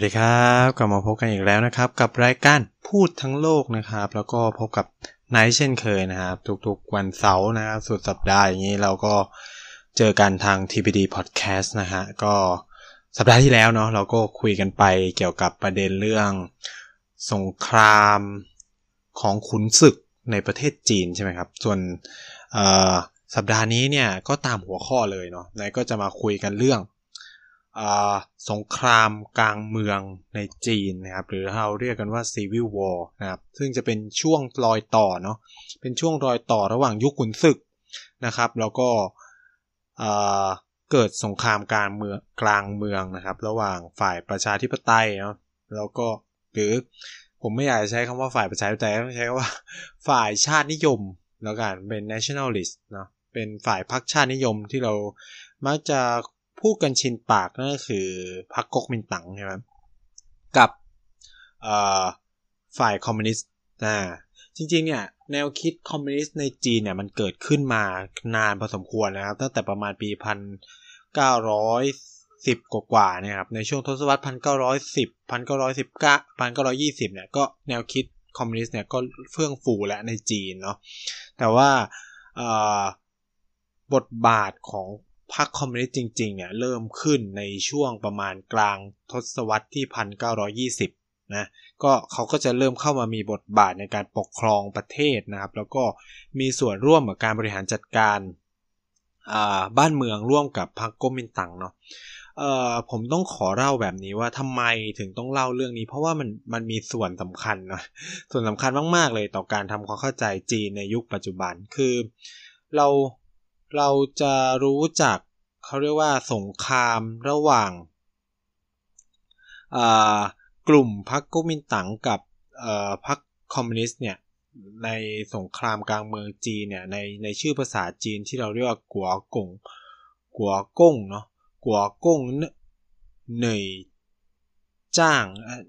วัสดีครับกลับมาพบกันอีกแล้วนะครับ กับรายการพูดทั้งโลกนะครับ แล้วก็พบกับไนท์เช่นเคยนะครับ ทุกๆวันเสาร์นะครับสุดสัปดาห์อย่างนี้เราก็เจอกันทาง TPD Podcast นะฮะก็สัปดาห์ที่แล้วเนาะเราก็คุยกันไปเกี่ยวกับประเด็นเรื่องสงครามของขุนศึกในประเทศจีนใช่ไหมครับ ส่วนสัปดาห์นี้เนี่ยก็ตามหัวข้อเลยเนาะนายก็จะมาคุยกันเรื่อง สงครามกลางเมืองในจีนนะครับหรือเราเรียกกันว่า Civil War นะครับซึ่งจะเป็นช่วงรอยต่อเนาะเป็นช่วงรอยต่อระหว่างยุคขุนศึกนะครับแล้วก็เกิดสงครามกลางเมืองกลางเมืองนะครับ ระหว่างฝ่ายประชาธิปไตยเนาะแล้วก็หรือผมไม่อยากจะใช้คำว่าฝ่ายประชาธิปไตยต้องใช้คำว่าฝ่ายชาตินิยมแล้วกันเป็น nationalist เนาะเป็นฝ่ายพรรคชาตินิยมที่เรามักจะ พูดกันชินปากนั่นก็คือพรรคก๊กมินตั๋งใช่ไหมกับฝ่ายคอมมิวนิสต์นะจริงๆเนี่ยแนวคิดคอมมิวนิสต์ในจีนเนี่ยมันเกิดขึ้นมานานพอสมควรนะครับ ตั้งแต่ประมาณปีพันเก้าร้อยสิบกว่าๆเนี่ยครับในช่วงทศวรรษพันเก้าร้อยสิบพันเก้าร้อยสิบเก้าพันเก้าร้อยยี่สิบเนี่ยก็แนวคิดคอมมิวนิสต์เนี่ยก็เฟื่องฟูแล้วในจีนเนาะแต่ว่าบทบาทของ พรรคคอมมิวนิสต์จริงๆเนี่ยเริ่มขึ้นในช่วงประมาณกลางทศวรรษที่ 1920 นะก็เขาก็จะเริ่มเข้ามามีบทบาทในการปกครองประเทศนะครับ แล้วก็มีส่วนร่วมกับการบริหารจัดการบ้านเมืองร่วมกับพรรคก๊กมินตั๋งเนาะผมต้องขอเล่าแบบนี้ว่าทำไมถึงต้องเล่าเรื่องนี้ เพราะว่ามันมันมีส่วนสำคัญนะส่วนสำคัญมาก ๆ เลยต่อการทำความเข้าใจจีนในยุคปัจจุบันคือ เรา เราจะรู้จักเขาเรียกว่าสงครามระหว่างกลุ่มพรรคก๊มินตั๋งกับพรรคคอมมิวนิสต์เนี่ยในสงครามกลางเมืองจีนเนี่ยในในชื่อภาษาจีนที่เราเรียกว่ากัวกงกัวกงเนาะกัวกงเนยจ้าง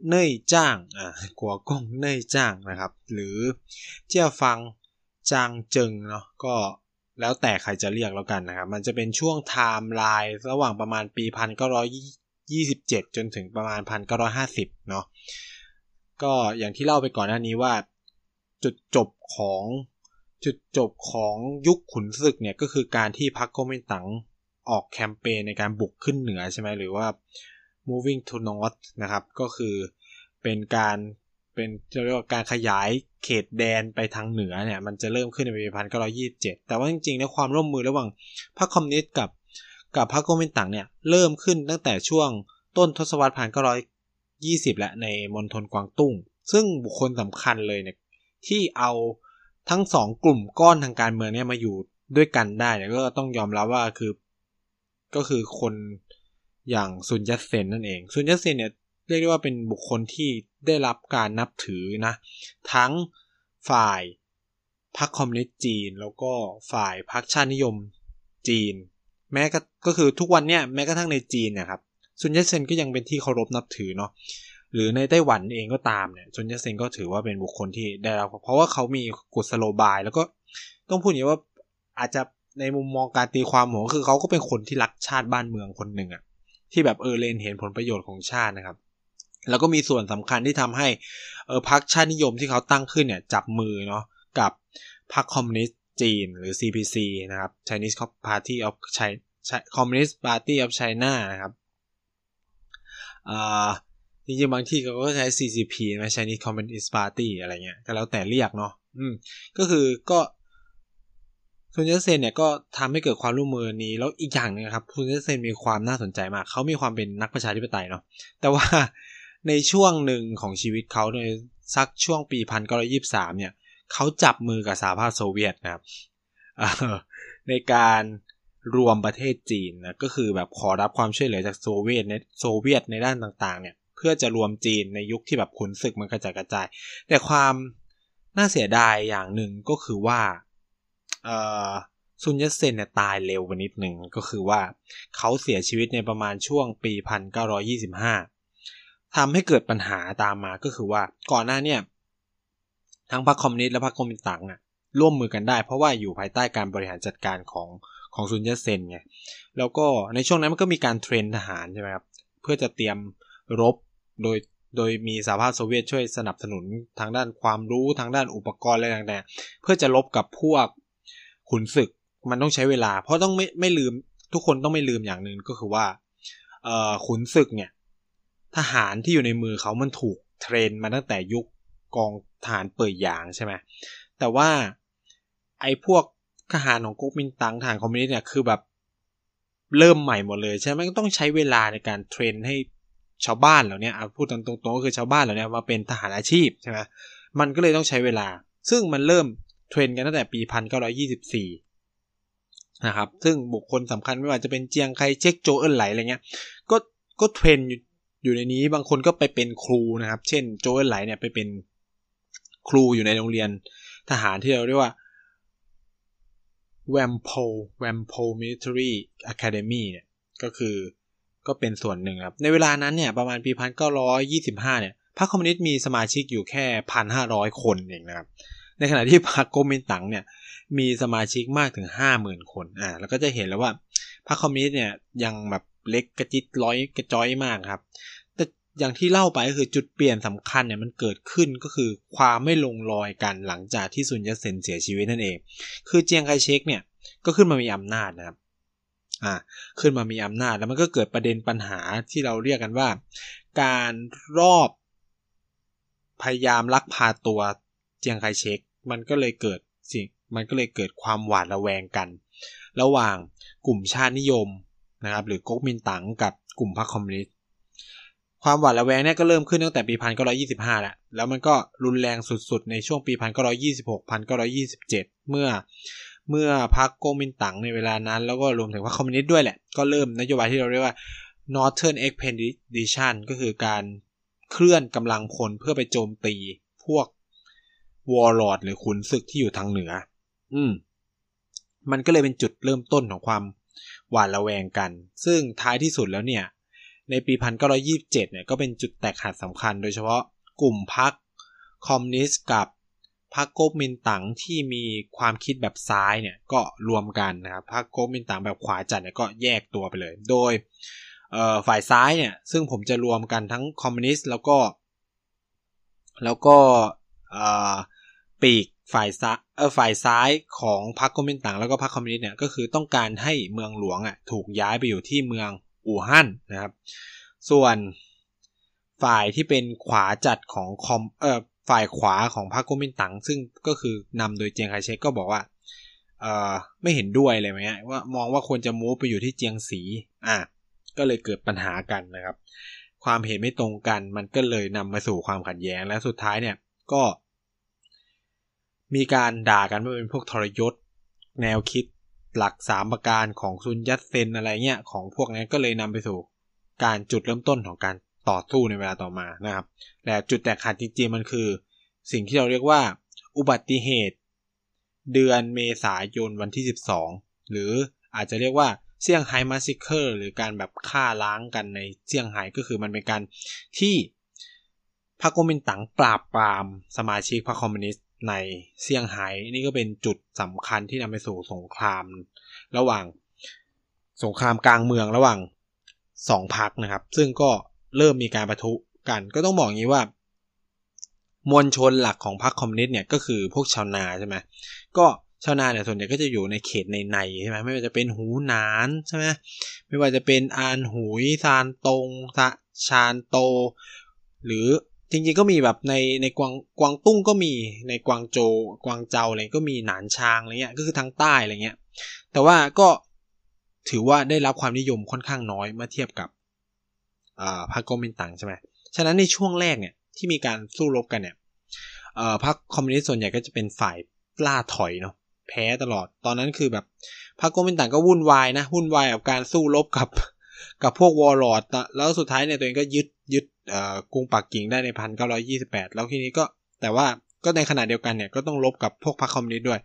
เนยจ้างอ่ากัวกงเนยจ้างนะครับ หรือเจ้าฟังจางจิงเนาะก็ แล้วแต่ใครจะเรียกแล้วกันนะครับ มันจะเป็นช่วงไทม์ไลน์ระหว่างประมาณปีพันเก้าร้อยยี่สิบเจ็ดจนถึงประมาณพันเก้าร้อยห้าสิบเนาะก็อย่างที่เล่าไปก่อนหน้านี้ว่า จุดจบของจุดจบของยุคขุนศึกเนี่ย ก็คือการที่พรรคก๊กมินตั๋งออกแคมเปญในการบุกขึ้นเหนือใช่ไหมหรือว่า moving to north นะครับ ก็คือเป็นการ เป็นเรียกว่าการขยายเขตแดนไปทางเหนือเนี่ย มันจะเริ่มขึ้นในปีพันเก้าร้อยยี่สิบเจ็ดแต่ว่าจริงๆแล้วความร่วมมือระหว่างพรรคคอมมิวนิสต์กับกับพรรคก๊กมินตั๋งเนี่ยเริ่มขึ้นตั้งแต่ช่วงต้นทศวรรษพันเก้าร้อยยี่สิบและในมณฑลกวางตุ้ง ซึ่งบุคคลสำคัญเลยเนี่ยที่เอาทั้งสองกลุ่มก้อนทางการเมืองเนี่ยมาอยู่ด้วยกันได้เนี่ยก็ต้องยอมรับว่าคือก็คือคนอย่างซุนยัตเซนนั่นเองซุนยัตเซนเนี่ยเรียกได้ว่าเป็นบุคคลที่ ได้รับการนับถือนะ ทั้งฝ่ายพรรคคอมมิวนิสต์จีน แล้วก็ฝ่ายพรรคชาตินิยมจีน แม้ก็ก็คือทุกวันเนี่ยแม้กระทั่งในจีนเนี่ยครับซุนยัตเซนก็ยังเป็นที่เคารพนับถือเนาะหรือในไต้หวันเองก็ตามเนี่ยซุนยัตเซนก็ถือว่าเป็นบุคคลที่ได้รับเพราะว่าเขามีกุศโลบาย แล้วก็ต้องพูดอย่างว่าอาจจะในมุมมองการตีความของคือเขาก็เป็นคนที่รักชาติบ้านเมืองคนหนึ่งอะที่แบบเออเลนเห็นผลประโยชน์ของชาตินะครับ แล้วก็มีส่วนสำคัญที่ทำให้เออพรรคชาตินิยมที่เขาตั้งขึ้นเนี่ยจับมือเนาะกับพรรคคอมมิวนิสต์จีนหรือ CPC นะครับ Chinese Party of China Communist Party of China นะครับจริงๆบางที่เขาก็ใช้ CCP นะ Chinese Communist Party อะไรเงี้ยก็แล้วแต่เรียกเนาะอืมก็คือก็ซุนเซนเนี่ยก็ทำให้เกิดความร่วมมือนี้แล้วอีกอย่างนึงครับซุนเซนมีความน่าสนใจมาก เขามีความเป็นนักประชาธิปไตยเนาะแต่ว่า ในช่วงหนึ่งของชีวิตเขาในสักช่วงปีพันเก้าร้อยี่สามเนี่ยเขาจับมือกับสหภาพโซเวียตนะครับในการรวมประเทศจีนนะก็คือแบบขอรับความช่วยเหลือจากโซเวียตในโซเวียตในด้านต่างๆ เนี่ย เพื่อจะรวมจีนในยุคที่แบบขุนศึกมันกระจายกระจาย แต่ความน่าเสียดายอย่างหนึ่งก็คือว่าซุนยัตเซนเนี่ยตายเร็วไปนิดหนึ่งก็คือว่าเขาเสียชีวิตในประมาณช่วงปี 1925 ทำให้เกิดปัญหาตามมาก็คือว่าก่อนหน้าเนี่ยทั้งพรรคคอมมิวนิสต์และพรรคคอมมิวนิสต์ต่างอะร่วมมือกันได้ เพราะว่าอยู่ภายใต้การบริหารจัดการของของซุนยัตเซนไงแล้วก็ในช่วงนั้นมันก็มีการ train ทหารใช่ไหมครับเพื่อจะเตรียมรบโดยโดยมีสหภาพโซเวียตช่วยสนับสนุนทางด้านความรู้ทางด้านอุปกรณ์อะไรต่างๆ เพื่อจะลบกับพวกขุนศึกมันต้องใช้เวลา เพราะต้องไม่ไม่ลืมทุกคนต้องไม่ลืมอย่างหนึ่งก็คือว่าขุนศึกเนี่ย ทหารที่อยู่ในมือเขามันถูกเทรนมาตั้งแต่ยุคกองทหารเปิดยางใช่ไหมแต่ว่าไอ้พวกทหารของก๊กมินตังทหารคอมมิวนิสต์เนี่ยคือแบบเริ่มใหม่หมดเลยใช่ไหมก็ต้องใช้เวลาในการ train ให้ชาวบ้านเหล่านี้พูดตรงๆก็คือชาวบ้านเหล่านี้มาเป็นทหารอาชีพใช่ไหมมันก็เลยต้องใช้เวลา ซึ่งมันเริ่ม train กันตั้งแต่ปีพันเก้าร้อยยี่สิบสี่นะครับ ซึ่งบุคคลสำคัญไม่ว่าจะเป็นเจียงไคเช็กโจวเอินไหลอะไรเงี้ย ก็ก็ train อยู่ในนี้บางคนก็ไปเป็นครูนะครับ เช่น โจวเอินไหลเนี่ยไปเป็นครูอยู่ในโรงเรียนทหารที่เราเรียกว่าWhampoa Whampoa Military Academy เนี่ยก็คือก็เป็นส่วนหนึ่งครับ ในเวลานั้นเนี่ยประมาณปีพันเก้าร้อยยี่สิบห้าเนี่ยพรรคคอมมิวนิสต์มีสมาชิกอยู่แค่พันห้าร้อยคนเองนะครับ ในขณะที่พรรคก๊กมินตั๋งเนี่ยมีสมาชิกมากถึงห้าหมื่นคนอ่าแล้วก็จะเห็นแล้วว่าพรรคคอมมิวนิสต์เนี่ยยังแบบ เล็กกระจิดร่อยกระจ้อยมากครับ แต่อย่างที่เล่าไปก็คือจุดเปลี่ยนสำคัญเนี่ยมันเกิดขึ้นก็คือความไม่ลงรอยกันหลังจากที่ซุนยัตเซนเสียชีวิตนั่นเอง คือเจียงไคเชกเนี่ยก็ขึ้นมามีอำนาจนะครับอ่าขึ้นมามีอำนาจแล้วมันก็เกิดประเด็นปัญหาที่เราเรียกกันว่า การรอบพยายามลักพาตัวเจียงไคเชกมันก็เลยเกิดสิ่งมันก็เลยเกิดความหวาดระแวงกัน ระหว่างกลุ่มชาตินิยม นะครับหรือก๊กมินตั๋งกับกลุ่มพรรคคอมมิวนิสต์ความหวาดระแวงเนี่ยก็เริ่มขึ้นตั้งแต่ปีพันเก้าร้อยี่สิบห้าแล้ว แล้วมันก็รุนแรงสุดๆ ในช่วงปีพันเก้าร้อยี่สิบหกพันเก้าร้อยี่สิบเจ็ดเมื่อเมื่อพรรคโกมินตั๋งในเวลานั้น แล้วก็รวมถึงพรรคคอมมิวนิสต์ด้วยแหละ ก็เริ่มนโยบายที่เราเรียกว่า Northern Expedition ก็คือการเคลื่อนกำลังพลเพื่อไปโจมตีพวกวอร์ลอดหรือขุนศึกที่อยู่ทางเหนือ อืม มันก็เลยเป็นจุดเริ่มต้นของความ หวาดระแวงกัน ซึ่งท้ายที่สุดแล้วเนี่ย ในปีพันเก้าร้อยี่สิบเจ็ดเนี่ยก็เป็นจุดแตกหักสำคัญ โดยเฉพาะกลุ่มพรรคคอมมิวนิสต์กับพรรคก๊กมินตั๋งที่มีความคิดแบบซ้ายเนี่ยก็รวมกันนะครับพรรคก๊กมินตั๋งแบบขวาจัดเนี่ยก็แยกตัวไปเลย โดยฝ่ายซ้ายเนี่ยซึ่งผมจะรวมกันทั้งคอมมิวนิสต์แล้วก็ แล้วก็ปีก ฝ่ายซ้ายเออฝ่ายซ้ายของพรรคก๊กมินตั๋งแล้วก็พรรคคอมมิวนิสต์เนี่ยก็คือต้องการให้เมืองหลวงอะถูกย้ายไปอยู่ที่เมืองอู่ฮั่นนะครับ ส่วนฝ่ายที่เป็นขวาจัดของคอมเออฝ่ายขวาของพรรคก๊กมินตั๋งซึ่งก็คือนำโดยเจียงไคเชกก็บอกว่าเออไม่เห็นด้วยเลยไหมว่ามองว่าควรจะมูฟไปอยู่ที่เจียงสีอะก็เลยเกิดปัญหากันนะครับ ความเห็นไม่ตรงกันมันก็เลยนำมาสู่ความขัดแย้งและสุดท้ายเนี่ยก็ มีการด่ากันว่าเป็นพวกทรยศ แนวคิดหลักสามประการของซุนยัตเซนอะไรเงี้ยของพวกนี้ก็เลยนำไปสู่การจุดเริ่มต้นของการต่อสู้ในเวลาต่อมานะครับแต่จุดแตกขาดจริงๆมันคือ สิ่งที่เราเรียกว่า อุบัติเหตุ เดือนเมษายนวันที่ 12 หรืออาจจะเรียกว่าเซี่ยงไฮ้มาซิเคอร์หรือการแบบฆ่าล้างกันในเซี่ยงไฮ้ก็คือมันเป็นการที่พรรคก๊กมินตั๋งปราบปรามสมาชิกพรรคคอมมิวนิสต์ ในเซี่ยงไฮ้นี่ก็เป็นจุดสำคัญที่นำไปสู่สงคราม ระหว่างสงครามกลางเมืองระหว่างสองพรรคนะครับ ซึ่งก็เริ่มมีการประทุกัน ก็ต้องบอกงี้ว่า มวลชนหลักของพรรคคอมมิวนิสต์เนี่ยก็คือพวกชาวนาใช่ไหมก็ชาวนาเนี่ยส่วนใหญ่ก็จะอยู่ในเขตในในใช่ไหมไม่ว่าจะเป็นหูหนานใช่ไหมไม่ว่าจะเป็นอานหุยซานตงซาชานโต หรือ จริงๆก็มีแบบในในกวางกวางตุ้งก็มีในกวางโจกวางเจาอะไรก็มีหนานชางอะไรเงี้ยก็คือทางใต้อะไรเงี้ย แต่ว่าก็ถือว่าได้รับความนิยมค่อนข้างน้อยเมื่อเทียบกับพรรคก๊กมินตั๋งใช่ไหมฉะนั้นในช่วงแรกเนี่ยที่มีการสู้รบกันเนี่ยพรรคคอมมิวนิสต์ส่วนใหญ่ก็จะเป็นฝ่ายล่าถอยเนาะแพ้ตลอด ตอนนั้นคือแบบพรรคก๊กมินตั๋งก็วุ่นวายนะวุ่นวายกับการสู้รบกับ กับพวกวอร์ลอดแล้วสุดท้ายเนี่ยตัวเองก็ยึดยึดกรุงปักกิ่งได้ในพันเก้าร้อยยี่สิบแปดแล้วทีนี้ก็แต่ว่าก็ในขณะเดียวกันเนี่ยก็ต้องลบกับพวกพรรคคอมมิวนิสต์ด้วย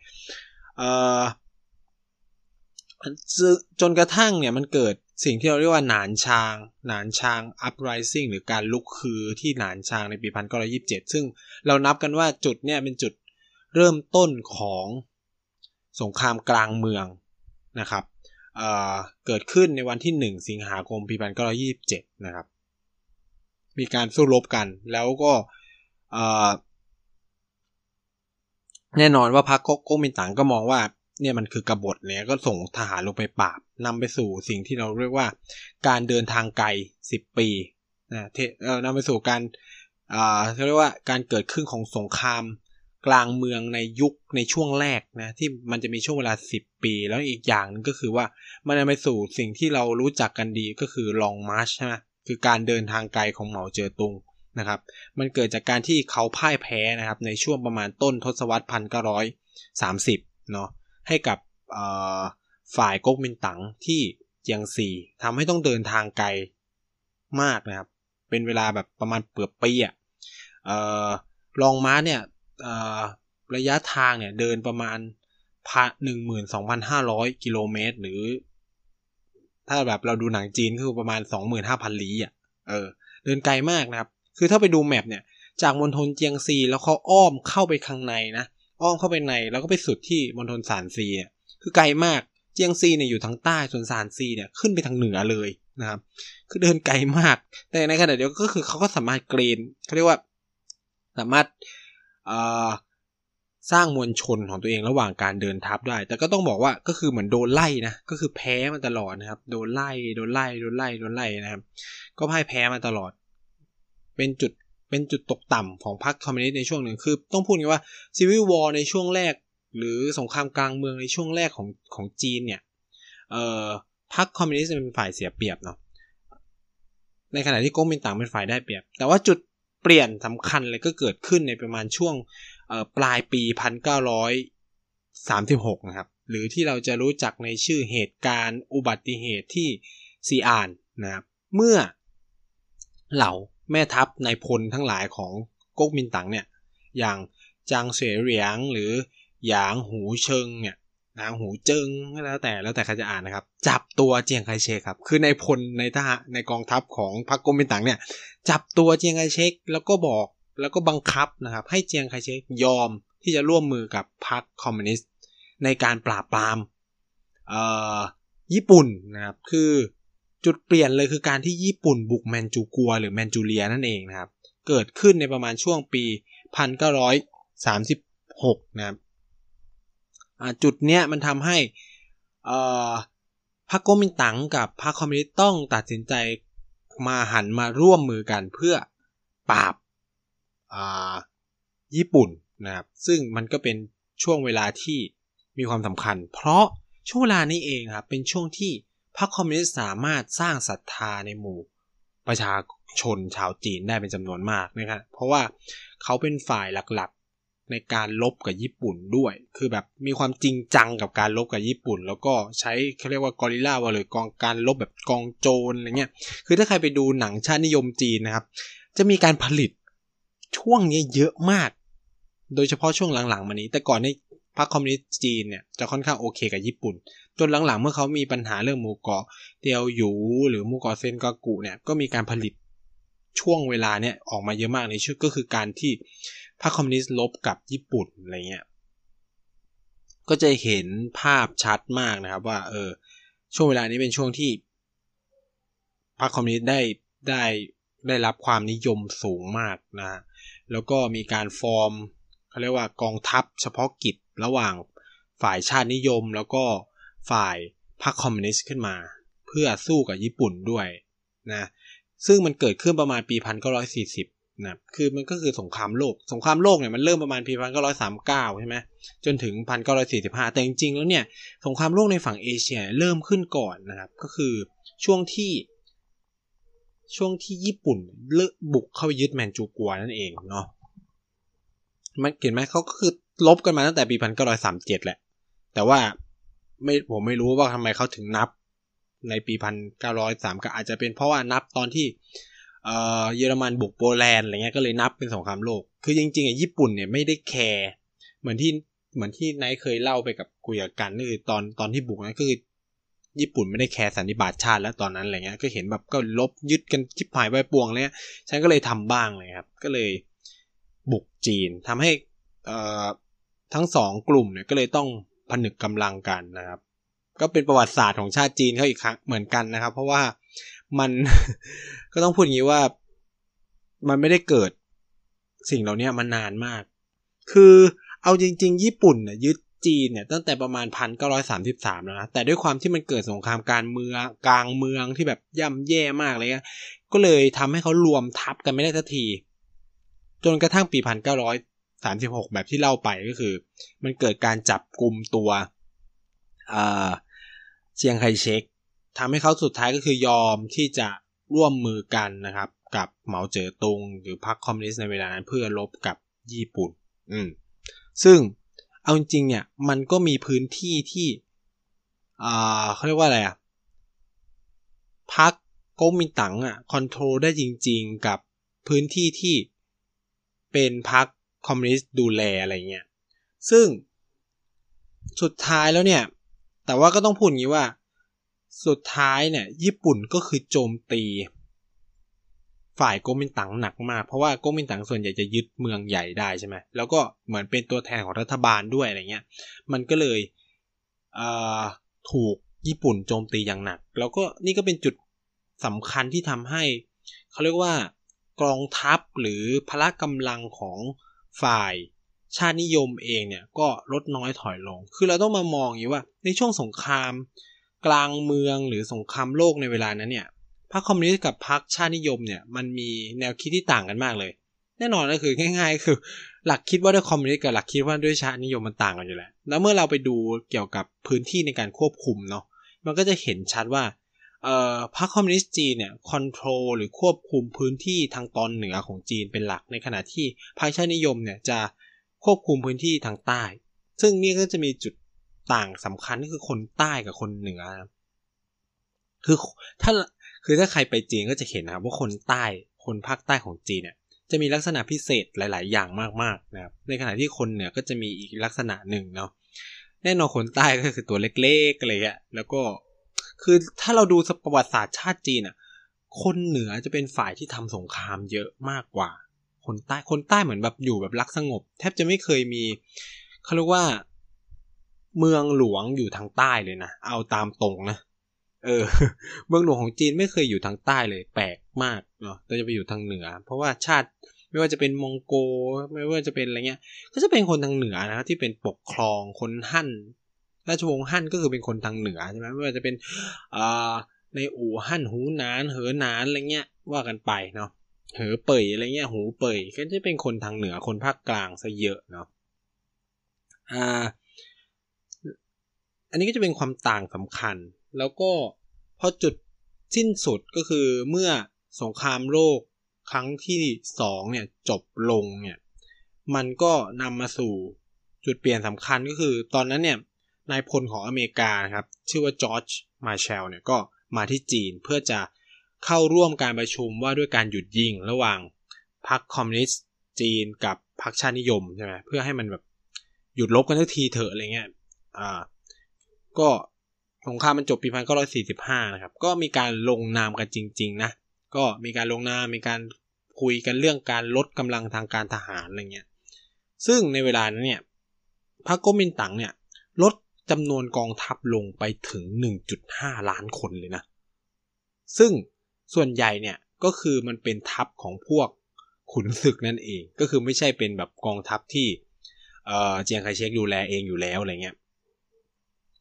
จนกระทั่งเนี่ยมันเกิดสิ่งที่เราเรียกว่าหนานชาง หนานชาง uprising หรือการลุกคือที่หนานชางในปีพันเก้าร้อยิบเจ็ดซึ่งเรานับกันว่าจุดเนี่ยเป็นจุดเริ่มต้นของสงครามกลางเมืองนะครับ เเกิดขึ้นในวันที่ 1 สิงหาคมปีพันเก้าร้อยิบเจ็ดนะครับ มีการสู้รบกันแล้วก็แน่นอนว่าพรรคก๊กมินตั๋งก็มองว่าเนี่ยมันคือกบฏเนี่ยก็ส่งทหารลงไปปราบนำไปสู่สิ่งที่เราเรียกว่า การเดินทางไกล10ปีนะเทเอ่อนำไปสู่การเขาเรียกว่าการเกิดขึ้นของสงคราม กลางเมืองในยุคในช่วงแรกนะที่มันจะมีช่วงเวลา 10 ปี แล้วอีกอย่างนึงก็คือว่ามันนำไปสู่สิ่งที่เรารู้จักกันดีก็คือลองมาร์ชใช่ไหมคือการเดินทางไกลของเหมาเจ๋อตุงนะครับ มันเกิดจากการที่เขาพ่ายแพ้นะครับในช่วงประมาณต้นทศวรรษพันเก้าร้อยสามสิบเนาะให้กับฝ่ายก๊กมินตั๋งที่เจียงซีทำให้ต้องเดินทางไกลมากนะครับ เป็นเวลาแบบประมาณเปือกปีอะลองม้าเนี่ย ระยะทางเนี่ยเดินประมาณพันหนึ่งหมื่นสองพันห้าร้อยกิโลเมตร หรือ ถ้าแบบเราดูหนังจีนคือประมาณสองหมื่นห้าพันลี้อะเออ เดินไกลมากนะครับ คือถ้าไปดูแมปเนี่ย จากมณฑลเจียงซีแล้วเขาอ้อมเข้าไปข้างในนะอ้อมเข้าไปในแล้วก็ไปสุดที่มณฑลซานซีเนี่ยคือไกลมากเจียงซีเนี่ยอยู่ทางใต้ ส่วนซานซีเนี่ยขึ้นไปทางเหนือเลยนะครับ คือเดินไกลมาก แต่ในขณะเดียวก็คือเขาก็สามารถเกรนเขาเรียกว่า สามารถ สร้างมวลชนของตัวเองระหว่างการเดินทัพได้ แต่ก็ต้องบอกว่าก็คือเหมือนโดนไล่นะ ก็คือแพ้มาตลอดนะครับ โดนไล่ โดนไล่ โดนไล่ โดนไล่นะครับ ก็พ่ายแพ้มาตลอด เป็นจุด เป็นจุดตกต่ำของพรรคคอมมิวนิสต์ในช่วงหนึ่ง คือ ต้องพูดกันว่า Civil War ในช่วงแรก หรือสงครามกลางเมืองในช่วงแรกของของจีนเนี่ย เอ่อ พรรคคอมมิวนิสต์เป็นฝ่ายเสียเปรียบเนาะ ในขณะที่ก๊กมินตั๋งเป็นฝ่ายได้เปรียบ แต่ว่าจุด เปลี่ยนสำคัญเลยก็เกิดขึ้นในประมาณช่วงปลายปี 1936 นะครับ หรือที่เราจะรู้จักในชื่อเหตุการณ์อุบัติเหตุที่ซีอานนะครับ เมื่อเหล่าแม่ทัพในพลทั้งหลายของก๊กมินตั๋งเนี่ย อย่างจางเสวียงหรือหยางหูเชิงเนี่ย นางหูเจิงแล้วแต่แล้วแต่ใครจะอ่านนะครับ จับตัวเจียงไคเชกครับ คือในพลในทหารในกองทัพของพรรคก๊มินตั๋งเนี่ย จับตัวเจียงไคเชกแล้วก็บอกแล้วก็บังคับนะครับ ให้เจียงไคเชกยอมที่จะร่วมมือกับพรรคคอมมิวนิสต์ในการปราบปรามญี่ปุ่นนะครับ คือจุดเปลี่ยนเลยคือการที่ญี่ปุ่นบุกแมนจูกัว หรือแมนจูเรียนั่นเองนะครับ เกิดขึ้นในประมาณช่วงปี 1936 นะครับ จุดเนี้ยมันทำให้พรรคก๊กมินตั๋งกับพรรคคอมมิวนิสต์ต้องตัดสินใจมาหันมาร่วมมือกันเพื่อปราบญี่ปุ่นนะครับ ซึ่งมันก็เป็นช่วงเวลาที่มีความสำคัญ เพราะช่วงเวลานี้เองครับเป็นช่วงที่พรรคคอมมิวนิสต์สามารถสร้างศรัทธาในหมู่ประชาชนชาวจีนได้เป็นจำนวนมากนะครับเพราะว่าเขาเป็นฝ่ายหลัก ในการลบกับญี่ปุ่นด้วย คือแบบมีความจริงจังกับการลบกับญี่ปุ่น แล้วก็ใช้เขาเรียกว่ากอริลลาวอหรือกองการลบแบบกองโจรอะไรเงี้ย คือถ้าใครไปดูหนังชาตินิยมจีนนะครับ จะมีการผลิตช่วงนี้เยอะมาก โดยเฉพาะช่วงหลังๆมานี้ แต่ก่อนในพรรคคอมมิวนิสต์จีนเนี่ยจะค่อนข้างโอเคกับญี่ปุ่น จนหลังๆ เมื่อเขามีปัญหาเรื่องหมู่เกาะเตียวหยูหรือหมู่เกาะเซนกากุเนี่ยก็มีการผลิตช่วงเวลาเนี่ยออกมาเยอะมากในชื่อก็คือการที่ พรรคคอมมิวนิสต์ลบกับญี่ปุ่นอะไรเงี้ยก็จะเห็นภาพชัดมากนะครับว่าเออช่วงเวลานี้เป็นช่วงที่พรรคคอมมิวนิสต์ได้ได้ได้รับความนิยมสูงมากนะ แล้วก็มีการฟอร์มเขาเรียกว่ากองทัพเฉพาะกิจระหว่างฝ่ายชาตินิยม แล้วก็ฝ่ายพรรคคอมมิวนิสต์ขึ้นมา เพื่อสู้กับญี่ปุ่นด้วยนะ ซึ่งมันเกิดขึ้นประมาณปี 1940 นะคือมันก็คือสงครามโลก สงครามโลกเนี่ยมันเริ่มประมาณปี1939ใช่ไหมจนถึง1945แต่จริงๆแล้วเนี่ยสงครามโลกในฝั่งเอเชียเริ่มขึ้นก่อนนะครับ ก็คือช่วงที่ ช่วงที่ญี่ปุ่นเลิกบุกเข้าไปยึดแมนจูกัวนั่นเองเนาะมันเห็นไหมเขาก็คือลบกันมาตั้งแต่ปี1937แหละ แต่ว่าไม่ผมไม่รู้ว่าทำไมเขาถึงนับในปีพันเก้าร้อยสามก็อาจจะเป็นเพราะว่านับตอนที่ เยอรมันบุกโปแลนด์อะไรเงี้ยก็เลยนับเป็นสงครามโลก คือจริงๆอะญี่ปุ่นเนี่ยไม่ได้แคร์เหมือนที่เหมือนที่นท์เคยเล่าไปกับคุยกับกันก็คือตอนตอนที่บุกนั่นก็คือ ญี่ปุ่นไม่ได้แคร์สันนิบาตชาติแล้วตอนนั้นอะไรเงี้ยก็เห็นแบบก็ลบยึดกันชิบหายไปปวงเลยฉันก็เลยทำบ้างเลยครับ ก็เลยบุกจีนทำให้ทั้งสองกลุ่มเนี่ยก็เลยต้องผนึกกำลังกันนะครับ ก็เป็นประวัติศาสตร์ของชาติจีนเขาอีกครั้งเหมือนกันนะครับ เพราะว่า มันก็ต้องพูดอย่างนี้ว่า มันไม่ได้เกิดสิ่งเหล่านี้มานานมาก คือเอาจริง ๆ ญี่ปุ่นเนี่ยยึดจีนเนี่ยตั้งแต่ประมาณพันเก้าร้อยสามสิบสามแล้วนะ แต่ด้วยความที่มันเกิดสงครามการเมืองกลางเมืองที่แบบย่ำแย่มากเลย ก็เลยทำให้เขารวมทัพกันไม่ได้สักที จนกระทั่งปีพันเก้าร้อยสามสิบหกแบบที่เล่าไปก็คือ มันเกิดการจับกลุ่มตัวเซียงไคเชก ทำให้เขาสุดท้ายก็คือยอมที่จะร่วมมือกันนะครับ กับเหมาเจ๋อตุง หรือพรรคคอมมิวนิสต์ในเวลานั้นเพื่อรบกับญี่ปุ่น อืมซึ่งเอาจริงเนี่ยมันก็มีพื้นที่ที่อ่าเขาเรียกว่าอะไรอะพรรคก๊กมินตั๋งอะ control ได้จริง ๆ กับพื้นที่ที่เป็นพรรคคอมมิวนิสต์ดูแลอะไรเงี้ยซึ่งสุดท้ายแล้วเนี่ย แต่ว่าก็ต้องพูดอย่างนี้ว่า สุดท้ายเนี่ยญี่ปุ่นก็คือโจมตี ฝ่ายก๊กมินตังหนักมาก เพราะว่าก๊กมินตังส่วนใหญ่จะยึดเมืองใหญ่ได้ใช่ไหมแล้วก็เหมือนเป็นตัวแทนของรัฐบาลด้วยอะไรเงี้ย มันก็เลยถูกญี่ปุ่นโจมตีอย่างหนัก แล้วก็นี่ก็เป็นจุดสำคัญที่ทำให้เขาเรียกว่ากองทัพหรือพละกำลังของฝ่ายชาตินิยมเองเนี่ยก็ลดน้อยถอยลง คือเราต้องมามองอย่างว่าในช่วงสงคราม กลางเมืองหรือสงครามโลกในเวลานั้นเนี่ยพรรคคอมมิวนิสต์กับพรรคชาตินิยมเนี่ยมันมีแนวคิดที่ต่างกันมากเลย แน่นอนก็คือง่าย ๆ คือ หลักคิดว่าด้วยคอมมิวนิสต์กับหลักคิดว่าด้วยชาตินิยมมันต่างกันอยู่แล้ว แล้วเมื่อเราไปดูเกี่ยวกับพื้นที่ในการควบคุมเนาะมันก็จะเห็นชัดว่าเอ่อพรรคคอมมิวนิสต์จีนเนี่ย control หรือควบคุมพื้นที่ทางตอนเหนือของจีนเป็นหลักในขณะที่พรรคชาตินิยมเนี่ยจะควบคุมพื้นที่ทางใต้ ซึ่งนี่ก็จะมีจุด ต่างสำคัญก็คือคนใต้กับคนเหนือคือถ้าคือถ้าใครไปจีนก็จะเห็นนะครับว่าคนใต้คนภาคใต้ของจีนเนี่ยจะมีลักษณะพิเศษหลาย ๆ อย่างมากๆนะครับในขณะที่คนเหนือก็จะมีอีกลักษณะหนึ่งเนาะแน่นอนคนใต้ก็คือตัวเล็กๆอะไรเงี้ยแล้วก็คือถ้าเราดูประวัติศาสตร์ชาติจีนอะ คนเหนือจะเป็นฝ่ายที่ทำสงครามเยอะมากกว่า คนใต้คนใต้เหมือนแบบอยู่แบบรักสงบ แทบจะไม่เคยมีเขาเรียกว่า เมืองหลวงอยู่ทางใต้เลยนะ เอาตามตรงนะ เออ เมืองหลวงของจีนไม่เคยอยู่ทางใต้เลย แปลกมากเนาะแต่จะไปอยู่ทางเหนือ เพราะว่าชาติไม่ว่าจะเป็นมองโก ไม่ว่าจะเป็นอะไรเงี้ย ก็จะเป็นคนทางเหนือนะที่เป็นปกครองคนฮั่น ราชวงศ์ฮั่นก็คือเป็นคนทางเหนือใช่ไหมไม่ว่าจะเป็นอ่าในอู่ฮั่นหูนาน เหอหนานอะไรเงี้ยว่ากันไปเนาะ เหอเป่ยอะไรเงี้ย หูเป่ยก็จะเป็นคนทางเหนือคนภาคกลางซะเยอะเนาะ อ่า นนี้ก็จะเป็นความต่างสำคัญ แล้วก็พอจุดสิ้นสุดก็คือเมื่อสงครามโลกครั้งที่สองเนี่ยจบลงเนี่ยมันก็นำมาสู่จุดเปลี่ยนสำคัญก็คือ ตอนนั้นเนี่ยนายพลของอเมริกาครับ ชื่อว่าจอร์จมาเชลเนี่ยก็มาที่จีนเพื่อจะเข้าร่วมการประชุมว่าด้วยการหยุดยิงระหว่างพรรคคอมมิวนิสต์จีนกับพรรคชาตินิยมใช่ไหมเพื่อให้มันแบบหยุดลบกันทันทีเถอะอะไรเงี้ยอ่า ก็สงครามมันจบปีพันเก้าร้อยสี่สิบห้านะครับ ก็มีการลงนามกันจริง ๆ นะ ก็มีการลงนามมีการคุยกันเรื่องการลดกำลังทางการทหารอะไรเงี้ย ซึ่งในเวลานั้นเนี่ยพรรคก๊กมินตั๋งเนี่ยลดจำนวนกองทัพลงไปถึง 1.5 ล้านคนเลยนะ ซึ่งส่วนใหญ่เนี่ยก็คือมันเป็นทัพของพวกขุนศึกนั่นเอง ก็คือไม่ใช่เป็นแบบกองทัพที่เจียงไคเชกดูแลเองอยู่แล้วอะไรเงี้ย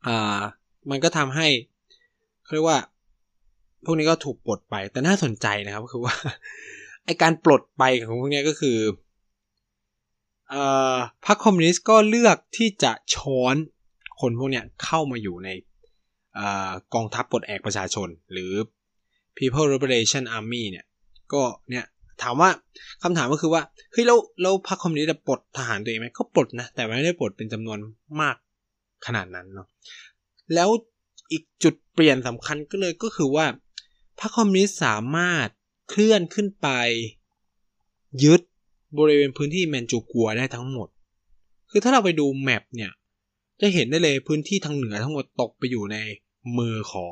อ่ามันก็ทำให้เขาเรียกว่า พวกนี้ก็ถูกปลดไปแต่น่าสนใจนะครับก็คือว่าไอการปลดไปของพวกนี้ก็คือพรรคคอมมิวนิสต์ก็เลือกที่จะช้อนคนพวกเนี้ยเข้ามาอยู่ในกองทัพปลดแอกประชาชน หรือ People Liberation Army เนี่ยก็เนี่ยถามว่าคำถามก็คือว่าเฮ้ยแล้วแล้วพรรคคอมมิวนิสต์ปลดทหารตัวเองไหมก็ปลดนะแต่ไม่ได้ปลดเป็นจำนวนมาก ขนาดนั้นเนาะแล้วอีกจุดเปลี่ยนสำคัญก็เลยก็คือว่าพรรคคอมมิวนิสต์สามารถเคลื่อนขึ้นไป ยึดบริเวณพื้นที่แมนจูกัวได้ทั้งหมด คือถ้าเราไปดู map เนี่ย จะเห็นได้เลยพื้นที่ทางเหนือทั้งหมดตกไปอยู่ในมือของ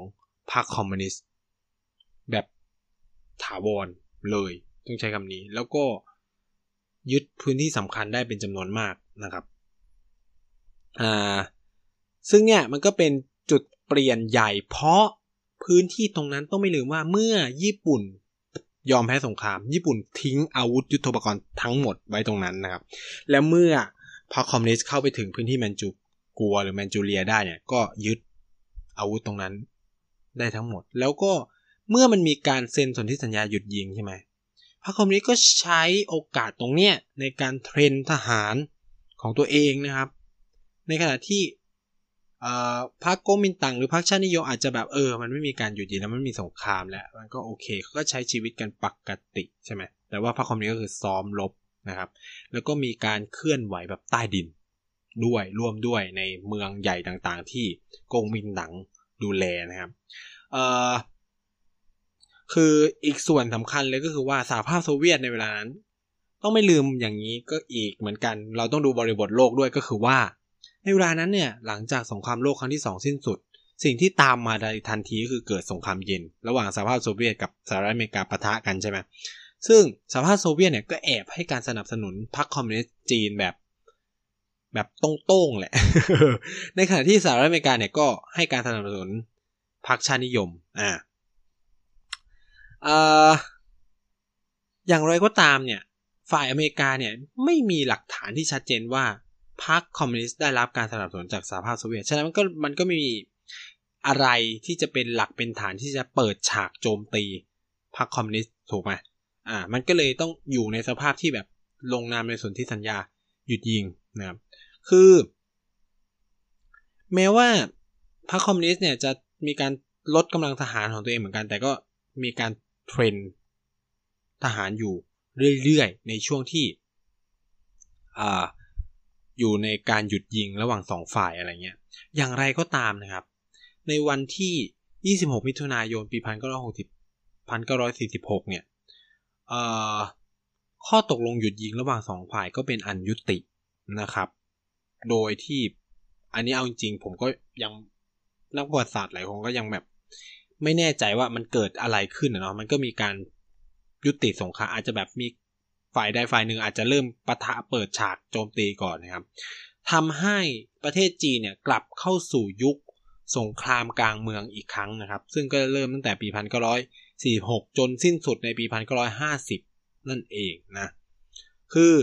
พรรคคอมมิวนิสต์แบบถาวรเลยต้องใช้คำนี้ แล้วก็ยึดพื้นที่สำคัญได้เป็นจำนวนมากนะครับ อ่า ซึ่งเนี่ยมันก็เป็นจุดเปลี่ยนใหญ่เพราะพื้นที่ตรงนั้นต้องไม่ลืมว่าเมื่อญี่ปุ่นยอมแพ้สงคราม ญี่ปุ่นทิ้งอาวุธยุทโธปกรณ์ทั้งหมดไว้ตรงนั้นนะครับ แล้วเมื่อพอคอมมิวนิสต์เข้าไปถึงพื้นที่แมนจูกัวหรือแมนจูเรียได้เนี่ยก็ยึดอาวุธตรงนั้นได้ทั้งหมด แล้วก็เมื่อมันมีการเซ็นสนธิสัญญาหยุดยิงใช่ไหมพรรคคอมมิวนิสต์ก็ใช้โอกาสตรงเนี้ยในการ train ทหารของตัวเองนะครับ ในขณะที่ พรรคก๊กมินตั๋งหรือพรรคชาตินิยมอาจจะแบบเออ มันไม่มีการหยุดยิงแล้วมันมีสงครามแล้ว มันก็โอเคเขาก็ใช้ชีวิตกันปกติใช่ไหมแต่ว่าพรรคคอมมิวนิสต์ก็คือซ้อมรบนะครับ แล้วก็มีการเคลื่อนไหวแบบใต้ดินด้วยร่วมด้วยในเมืองใหญ่ต่างๆ ที่กงมินตั๋งดูแลนะครับเอ่อคืออีกส่วนสำคัญเลยก็คือว่าสหภาพโซเวียตในเวลานั้น ต้องไม่ลืมอย่างนี้ก็อีกเหมือนกัน เราต้องดูบริบทโลกด้วยก็คือว่า ในเวลานั้นเนี่ยหลังจากสงครามโลกครั้งที่สองสิ้นสุด สิ่งที่ตามมาในทันทีก็คือเกิดสงครามเย็น ระหว่างสหภาพโซเวียตกับสหรัฐอเมริกาปะทะกันใช่ไหมซึ่งสหภาพโซเวียตเนี่ยก็แอบให้การสนับสนุนพรรคคอมมิวนิสต์จีนแบบ แบบตรงๆแหละ ในขณะที่สหรัฐอเมริกาเนี่ยก็ให้การสนับสนุนพรรคชาตินิยม อ่าอย่างไรก็ตามเนี่ย ฝ่ายอเมริกาเนี่ยไม่มีหลักฐานที่ชัดเจนว่า พรรคคอมมิวนิสต์ได้รับการสนับสนุนจากสหภาพโซเวียต ฉะนั้นมันก็มันก็ไม่มีอะไรที่จะเป็นหลักเป็นฐานที่จะเปิดฉากโจมตีพรรคคอมมิวนิสต์ถูกไหมอ่า มันก็เลยต้องอยู่ในสภาพที่แบบลงนามในสนธิสัญญาหยุดยิงนะครับ คือ แม้ว่าพรรคคอมมิวนิสต์เนี่ยจะมีการลดกำลังทหารของตัวเองเหมือนกัน แต่ก็มีการเทรนทหารอยู่เรื่อยๆ ในช่วงที่ อ่า อยู่ในการหยุดยิงระหว่างสองฝ่ายอะไรเงี้ย อย่างไรก็ตามนะครับ ในวันที่ 26 มิถุนายน ปี 1960 1946 เนี่ยข้อตกลงหยุดยิงระหว่างสองฝ่ายก็เป็นอันยุตินะครับ โดยที่อันนี้เอาจริงๆผมก็ยังนักประวัติศาสตร์หลายคนก็ยังแบบ ไม่แน่ใจว่ามันเกิดอะไรขึ้นเนาะมันก็มีการยุติสงครามอาจจะแบบมี ฝ่ายใดฝ่ายหนึ่งอาจจะเริ่มปะทะเปิดฉากโจมตีก่อนนะครับทำให้ประเทศจีนเนี่ยกลับเข้าสู่ยุคสงครามกลางเมืองอีกครั้งนะครับ ซึ่งก็เริ่มตั้งแต่ปี 1946 จนสิ้นสุดในปี 1950 นั่นเองนะ คือ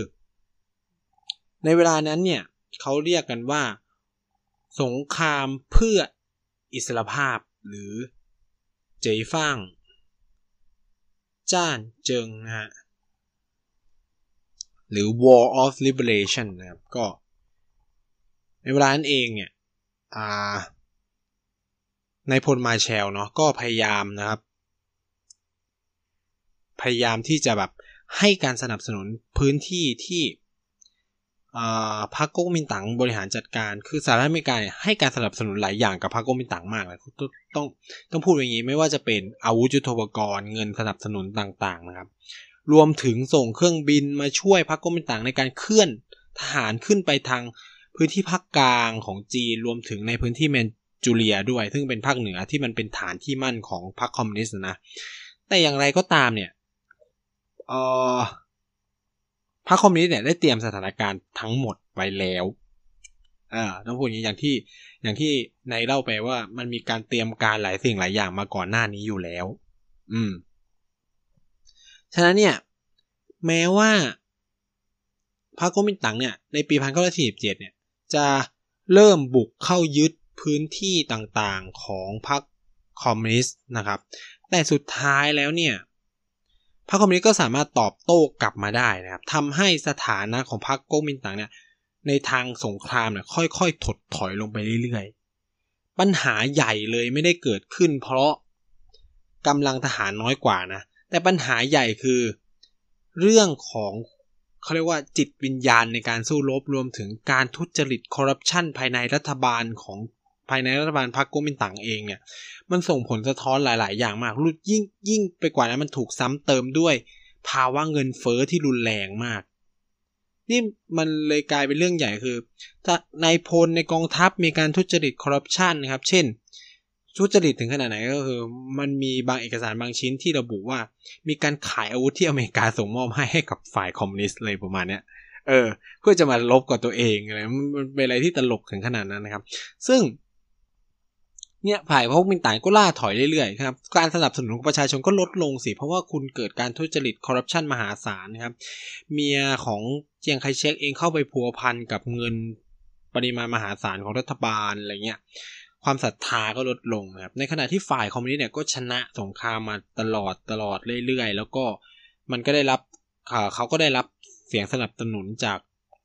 ในเวลานั้นเนี่ยเขาเรียกกันว่า สงครามเพื่ออิสรภาพหรือเจฟังจ้านเจิงนะฮะ หรือ War of Liberation นะครับ ก็ ในเวลานั้นเองเนี่ยในพลมาแชลเนาะก็พยายามนะครับ พยายามที่จะแบบให้การสนับสนุนพื้นที่ที่พรรคก๊กมินตั๋งบริหารจัดการ คือสหรัฐอเมริกาให้การสนับสนุนหลายอย่างกับพรรคก๊กมินตั๋งมากเลยต้องต้องพูดอย่างนี้ไม่ว่าจะเป็นอาวุธยุทโธปกรณ์เงินสนับสนุนต่างๆนะครับ รวมถึงส่งเครื่องบินมาช่วยพรรคก๊กมินตั๋งในการเคลื่อนทหารขึ้นไปทางพื้นที่ภาคกลางของจีนรวมถึงในพื้นที่แมนจูเรียด้วย ซึ่งเป็นภาคเหนือที่มันเป็นฐานที่มั่นของพรรคคอมมิวนิสต์นะ แต่อย่างไรก็ตามเนี่ยเออพรรคคอมมิวนิสต์เนี่ยได้เตรียมสถานการณ์ทั้งหมดไว้แล้วอ่าต้องพูดอย่างนี้อย่างที่อย่างที่ในเล่าไปว่ามันมีการเตรียมการหลายสิ่งหลายอย่างมาก่อนหน้านี้อยู่แล้ว อืม ฉะนั้นเนี่ย แม้ว่าพรรคก๊กมินตั๋งเนี่ยในปีพันเก้าร้อยสี่สิบเจ็ดเนี่ยจะเริ่มบุกเข้ายึดพื้นที่ต่างๆของพรรคคอมมิวนิสต์นะครับ แต่สุดท้ายแล้วเนี่ยพรรคคอมมิวนิสต์ก็สามารถตอบโต้กลับมาได้นะครับทำให้สถานะของพรรคก๊กมินตั๋งเนี่ยในทางสงครามเนี่ยค่อยๆ ถดถอยลงไปเรื่อยๆ ปัญหาใหญ่เลยไม่ได้เกิดขึ้น เพราะกำลังทหารน้อยกว่านะ แต่ปัญหาใหญ่คือ เรื่องของเขาเรียกว่าจิตวิญญาณในการสู้รบรวมถึงการทุจริตคอร์รัปชันภายในรัฐบาลของภายในรัฐบาลพรรคก๊กมินตั๋งเองเนี่ย มันส่งผลสะท้อนหลาย ๆ อย่างมากรุยิ่งยิ่งไปกว่านั้นมันถูกซ้ำเติมด้วย ภาวะเงินเฟอ้อที่รุนแรงมาก นี่มันเลยกลายเป็นเรื่องใหญ่คือถ้านายพลในกองทัพมีการทุจริตคอร์รัปชันนะครับ เช่น ทุจริตถึงขนาดไหนก็คือ มันมีบางเอกสารบางชิ้นที่ระบุว่า มีการขายอาวุธที่อเมริกาส่งมอบให้ให้กับฝ่ายคอมมิวนิสต์เลยประมาณเนี้ยเออ เพื่อจะมาลบกับตัวเองอะไรมันเป็นอะไรที่ตลกถึงขนาดนั้นนะครับ ซึ่ง เนี่ยฝ่ายพวกมินตายก็ล่าถอยเรื่อยๆครับ การสนับสนุนของประชาชนก็ลดลงสิ เพราะว่าคุณเกิดการทุจริตคอร์รัปชันมหาศาลนะครับ เมียของเจียงไคเชกเองเข้าไปพัวพันกับเงินปริมาณมหาศาลของรัฐบาลอะไรเงี้ย ความศรัทธาก็ลดลงนะครับ ในขณะที่ฝ่ายคอมมิวนิสต์เนี่ยก็ชนะสงครามมาตลอดตลอดเรื่อยๆ แล้วก็มันก็ได้รับเขาก็ได้รับเสียงสนับสนุนจาก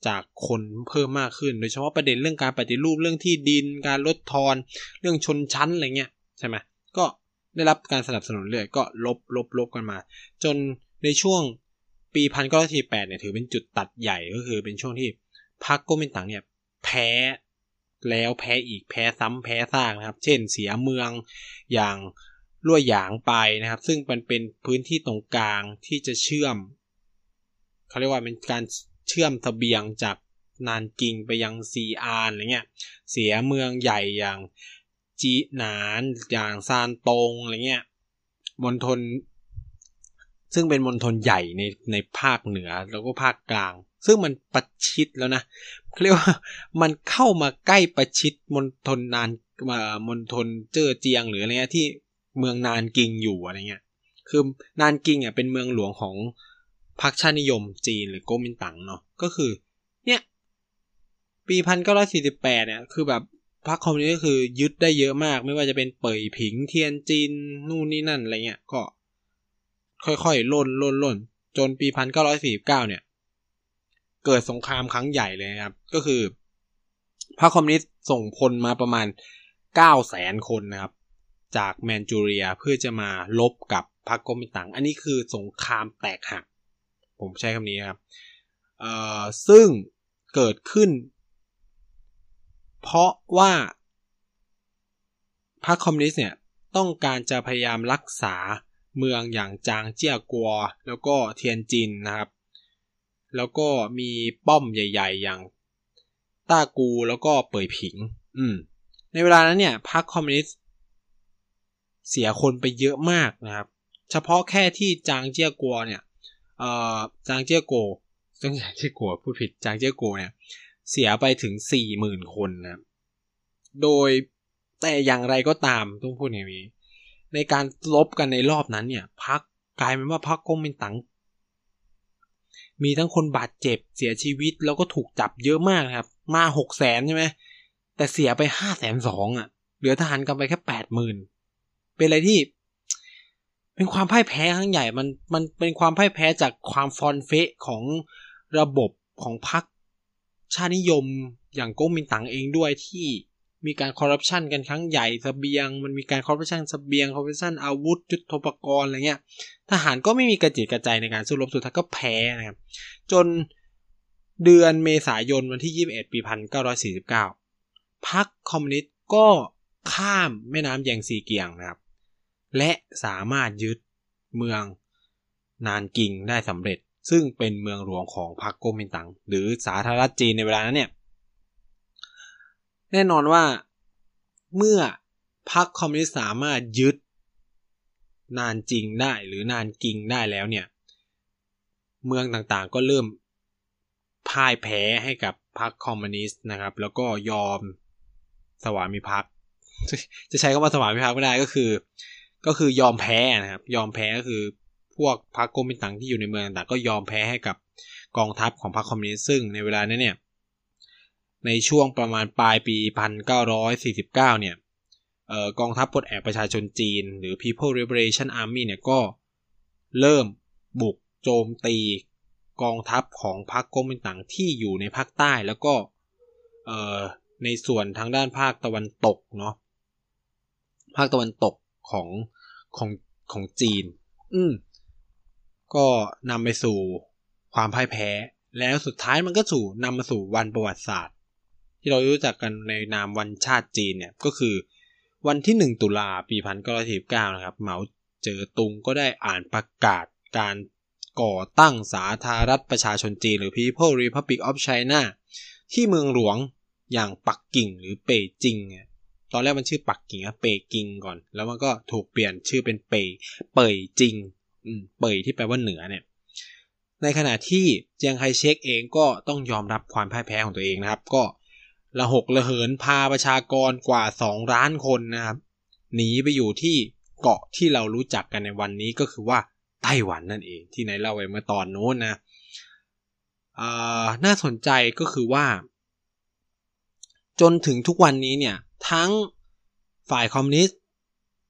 จากคนเพิ่มมากขึ้น โดยเฉพาะประเด็นเรื่องการปฏิรูปเรื่องที่ดิน การลดทอน เรื่องชนชั้นอะไรเงี้ยใช่ไหมก็ได้รับการสนับสนุนเรื่อยก็ลบลบลบกันมา จนในช่วงปีพันเก้าร้อยสี่แปดเนี่ยถือเป็นจุดตัดใหญ่ก็คือเป็นช่วงที่พรรคก๊กมินตั๋งเนี่ยแพ้ แล้วแพ้อีกแพ้ซ้ำแพ้ซากนะครับ เช่นเสียเมืองอย่างลั่วหยางไปนะครับ ซึ่งมันเป็นพื้นที่ตรงกลางที่จะเชื่อมเขาเรียกว่าเป็นการเชื่อมสเบียงจากนานกิงไปยังซีอานอะไรเงี้ยเสียเมืองใหญ่อย่างจีหนานอย่างซานตงอะไรเงี้ยมณฑลซึ่งเป็นมณฑลใหญ่ในในภาคเหนือแล้วก็ภาคกลาง ซึ่งมันประชิดแล้วนะ เรียกว่ามันเข้ามาใกล้ประชิดมณฑลนานมณฑลเจ้อเจียงหรืออะไรเงี้ยที่เมืองนานกิงอยู่อะไรเงี้ย คือนานกิงอะเป็นเมืองหลวงของพรรคชาตินิยมจีนหรือโกมินตั๋งเนาะ ก็คือ เนี่ย ปีพันเก้าร้อยสี่สิบแปดเนี่ย คือแบบพรรคคอมมิวนิสต์ก็คือยึดได้เยอะมาก ไม่ว่าจะเป็นเป่ยผิงเทียนจีนนู่นนี่นั่นอะไรเงี้ย ก็ ค่อยๆล่นล่นล่นจนปีพันเก้าร้อยสี่สิบเก้าเนี่ย เกิดสงครามครั้งใหญ่เลยครับ ก็คือพรรคคอมมิวนิสต์ส่งพลมาประมาณเก้าแสนคนนะครับ จากแมนจูเรียเพื่อจะมาลบกับพรรคกมินตั๋งอันนี้คือสงครามแตกหัก ผมใช้คำนี้ครับเอ่อซึ่งเกิดขึ้น เพราะว่าพรรคคอมมิวนิสต์เนี่ยต้องการจะพยายามรักษาเมืองอย่างจางเจี้ยกัว แล้วก็เทียนจินนะครับ แล้วก็มีป้อมใหญ่ๆ อย่างต้ากูแล้วก็เป่ยผิง อืม ในเวลานั้นเนี่ยพรรคคอมมิวนิสต์เสียคนไปเยอะมากนะครับ เฉพาะแค่ที่จางเจี้ยกัวเนี่ย เอ่อ จางเจี้ยโกซึ่งจางเจี้ยโกพูดผิด จางเจี้ยโกเนี่ย เสียไปถึงสี่หมื่นคนนะโดยแต่อย่างไรก็ตามต้องพูดอย่างนี้ ในการลบกันในรอบนั้นเนี่ยพักกลายเป็นว่าพักก๊กมินตั๋ง มีทั้งคนบาดเจ็บเสียชีวิตแล้วก็ถูกจับเยอะมากครับ มาหกแสนใช่ไหมแต่เสียไปห้าแสนสองอะ เหลือทหารกันไปแค่แปดหมื่นเป็นอะไรที่ เป็นความพ่ายแพ้ครั้งใหญ่มันมันเป็นความพ่ายแพ้จากความฟอนเฟะของระบบของพรรคชาตินิยมอย่างก๊กมินตั๋งเองด้วยที่ มีการคอร์รัปชันกันครั้งใหญ่ เสบียง มันมีการคอร์รัปชันสเสบียงคอร์รัปชันอาวุธยุทโธปกรณ์อะไรเงี้ย ทหารก็ไม่มีกระจิตกระใจในการสู้รบสุดท้ายก็แพ้นะครับ จนเดือนเมษายนวันที่ 21 ปี 1949พรรคคอมมิวนิสต์ก็ข้ามแม่น้ำแยงซีเกียงนะครับ และสามารถยึดเมืองนานกิงได้สำเร็จ ซึ่งเป็นเมืองหลวงของพรรคก๊กมินตั๋งหรือสาธารณรัฐจีนในเวลานั้นเนี่ย แน่นอนว่าเมื่อพรรคคอมมิวนิสต์สามารถยึด นานจริงได้หรือนานกิงได้แล้วเนี่ย เมืองต่างๆก็เริ่มพ่ายแพ้ให้กับพรรคคอมมิวนิสต์นะครับ แล้วก็ยอมสวามิภักดิ์จะใช้คำว่าสวามิภักดิ์ไม่ได้ก็คือ ก็คือยอมแพ้นะครับ ยอมแพ้ก็คือพวกพรรคก๊กมินตั๋งที่อยู่ในเมืองต่างก็ยอมแพ้ให้กับกองทัพของพรรคคอมมิวนิสต์ซึ่งในเวลานั้นเนี่ย ในช่วงประมาณปลายปี 1949 เนี่ยกองทัพปลดแอกประชาชนจีน หรือ People Liberation Army เนี่ยก็เริ่มบุกโจมตีกองทัพของพรรคก๊กมินตั๋งที่อยู่ในภาคใต้แล้วก็ในส่วนทางด้านภาคตะวันตกเนาะภาคตะวันตกของของของจีน อืมก็นำไปสู่ความพ่ายแพ้ แล้วสุดท้ายมันก็สู่นำมาสู่วันประวัติศาสตร์ ที่เรารู้จักกันในนามวันชาติจีนเนี่ยก็คือ วันที่ 1 ตุลาปีพันเก้าร้อยสิบเก้านะครับ เหมาเจ๋อตุงก็ได้อ่านประกาศการก่อตั้งสาธารณรัฐประชาชนจีน หรือ People Republic of China ที่เมืองหลวงอย่างปักกิ่งหรือเป่ยจิงตอนแรกมันชื่อปักกิ่งอะเป่ยกิงก่อน แล้วมันก็ถูกเปลี่ยนชื่อเป็นเป่ยเป่ยจิงเป่ยที่แปลว่าเหนือเนี่ย ในขณะที่เจียงไคเชกเองก็ต้องยอมรับความพ่ายแพ้ของตัวเองนะครับ ก็ ระหกระเหินพาประชากรกว่า2ล้านคนนะครับ หนีไปอยู่ที่เกาะที่เรารู้จักกันในวันนี้ก็คือว่าไต้หวันนั่นเองที่ไหนเล่าไว้เมื่อตอนโน้นนะน่าสนใจก็คือว่า จนถึงทุกวันนี้เนี่ย ทั้งฝ่ายคอมมิวนิสต์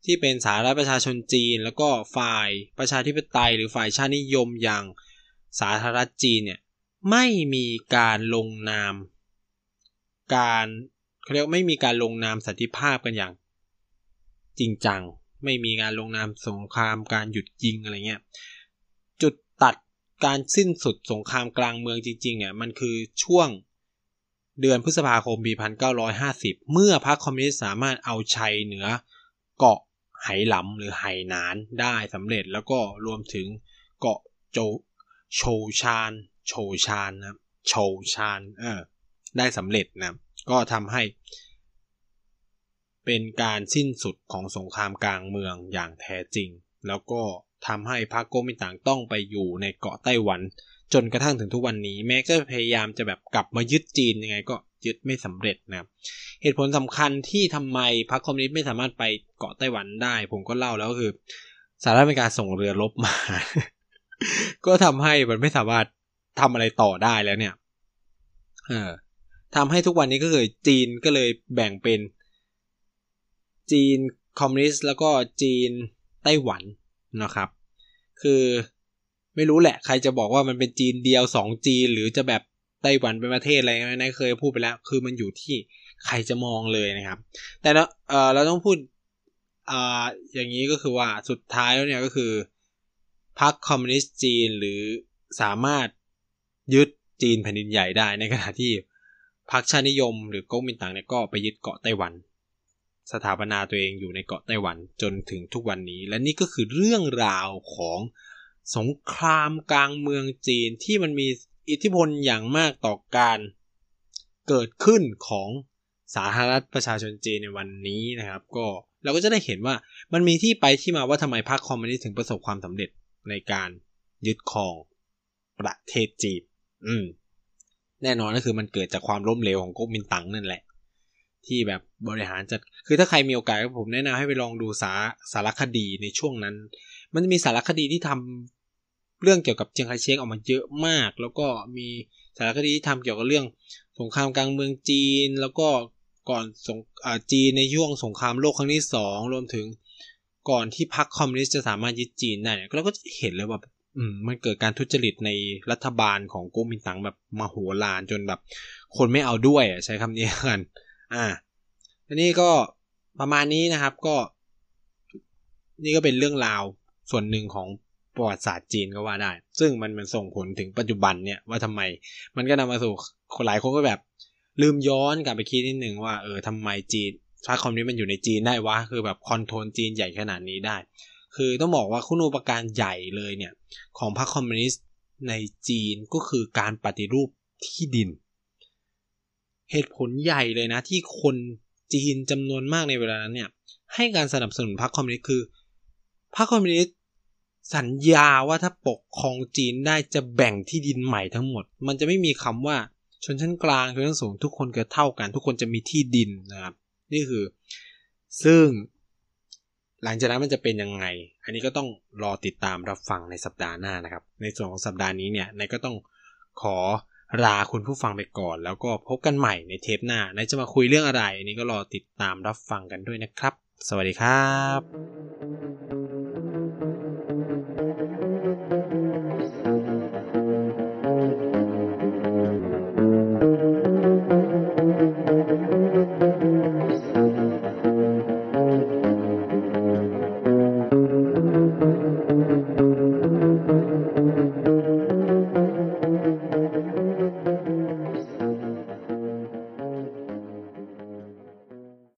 ที่เป็นสาธารณประชาชนจีน แล้วก็ฝ่ายประชาธิปไตย หรือฝ่ายชาตินิยมอย่างสาธารณรัฐจีนเนี่ยไม่มีการลงนาม การเขาเรียกไม่มีการลงนามสันติภาพกันอย่าง จริงจัง ไม่มีการลงนามสงครามการหยุดยิงอะไรเงี้ยจุดตัดการสิ้นสุดสงครามกลางเมืองจริงๆเนี่ยมันคือช่วงเดือนพฤษภาคมปี 1950 เมื่อพรรคคอมมิวนิสต์สามารถเอาชัยเหนือเกาะไหหลำหรือไหหนานได้สำเร็จแล้วก็รวมถึงเกาะโจโชชาน โชชานนะโชชานเออ ได้สำเร็จนะก็ทำให้ เป็นการสิ้นสุดของสงครามกลางเมืองอย่างแท้จริง แล้วก็ทำให้พรรคก๊กมินตั๋งต้องไปอยู่ในเกาะไต้หวัน จนกระทั่งถึงทุกวันนี้ แม้ก็พยายามจะแบบกลับมายึดจีนยังไงก็ยึดไม่สำเร็จนะเหตุผลสำคัญที่ทำไมพรรคคอมมิวนิสต์ไม่สามารถไปเกาะไต้หวันได้ ผมก็เล่าแล้วก็คือสหรัฐอเมริกาส่งเรือรบมา ก็ทำให้มันไม่สามารถทำอะไรต่อได้แล้วเนี่ย เออ ทำให้ทุกวันนี้ก็คือจีนก็เลยแบ่งเป็น จีนคอมมิวนิสต์แล้วก็จีนไต้หวันนะครับ คือไม่รู้แหละใครจะบอกว่ามันเป็นจีนเดียวสองจีนหรือจะแบบไต้หวันเป็นประเทศอะไรนะเคยพูดไปแล้ว คือมันอยู่ที่ใครจะมองเลยนะครับ แต่เราเราต้องพูดออย่างนี้ก็คือว่าสุดท้ายแล้วเนี่ยก็คือพรรคคอมมิวนิสต์จีนหรือสามารถยึดจีนแผ่นดินใหญ่ได้ในขณะที่ พรรคชาตินิยมหรือก๊กมินตั๋งเนี่ยก็ไปยึดเกาะไต้หวัน สถาปนาตัวเองอยู่ในเกาะไต้หวันจนถึงทุกวันนี้ และนี่ก็คือเรื่องราวของสงครามกลางเมืองจีนที่มันมีอิทธิพลอย่างมากต่อการเกิดขึ้นของสาธารณรัฐประชาชนจีนในวันนี้นะครับ ก็เราก็จะได้เห็นว่ามันมีที่ไปที่มาว่าทำไมพรรคคอมมิวนิสต์ถึงประสบความสำเร็จในการยึดครองประเทศจีน อืม แน่นอนก็คือมันเกิดจากความล้มเหลวของก๊กมินตั๋งนั่นแหละ ที่แบบบริหารจัด คือถ้าใครมีโอกาสก็ผมแนะนำให้ไปลองดูสาสารคดีในช่วงนั้น มันจะมีสารคดีที่ทำเรื่องเกี่ยวกับเจียงไคเชกออกมาเยอะมาก แล้วก็มีสารคดีที่ทำเกี่ยวกับเรื่องสงครามกลางเมืองจีน แล้วก็ก่อนสงจีนในช่วงสงครามโลกครั้งที่สองรวมถึงก่อนที่พรรคคอมมิวนิสต์จะสามารถยึดจีนได้เราก็จะเห็นเลยว่า อืมมันเกิดการทุจริตในรัฐบาลของก๊กมินตั๋งแบบมาหัวลานจนแบบ คนไม่เอาด้วยใช้คำนี้กัน อ่าอันนี้ก็ประมาณนี้นะครับก็ นี่ก็เป็นเรื่องราวส่วนหนึ่งของประวัติศาสตร์จีนก็ว่าได้ ซึ่งมันมันส่งผลถึงปัจจุบันเนี่ยว่าทำไม มันก็นำมาสู่หลายคนก็แบบ ลืมย้อนกลับไปคิดนิดนึงว่าเออทำไมจีนพรรคคอมมิวนิสต์มันอยู่ในจีนได้วะคือแบบ control จีนใหญ่ขนาดนี้ได้ คือต้องบอกว่าคุณูปการใหญ่เลยเนี่ยของพรรคคอมมิวนิสต์ในจีนก็คือการปฏิรูปที่ดิน เหตุผลใหญ่เลยนะที่คนจีนจำนวนมากในเวลานั้นเนี่ยให้การสนับสนุนพรรคคอมมิวนิสต์คือพรรคคอมมิวนิสต์สัญญาว่าถ้าปกครองจีนได้จะแบ่งที่ดินใหม่ทั้งหมด มันจะไม่มีคำว่าชนชั้นกลางชนชั้นสูงทุกคนเกิดเท่ากัน ทุกคนจะมีที่ดินนะครับ นี่คือ ซึ่ง หลังจากนั้นมันจะเป็นยังไง อันนี้ก็ต้องรอติดตามรับฟังในสัปดาห์หน้านะครับ ในส่วนของสัปดาห์นี้เนี่ยนายก็ต้องขอลาคุณผู้ฟังไปก่อน แล้วก็พบกันใหม่ในเทปหน้านายจะมาคุยเรื่องอะไร อันนี้ก็รอติดตามรับฟังกันด้วยนะครับ สวัสดีครับ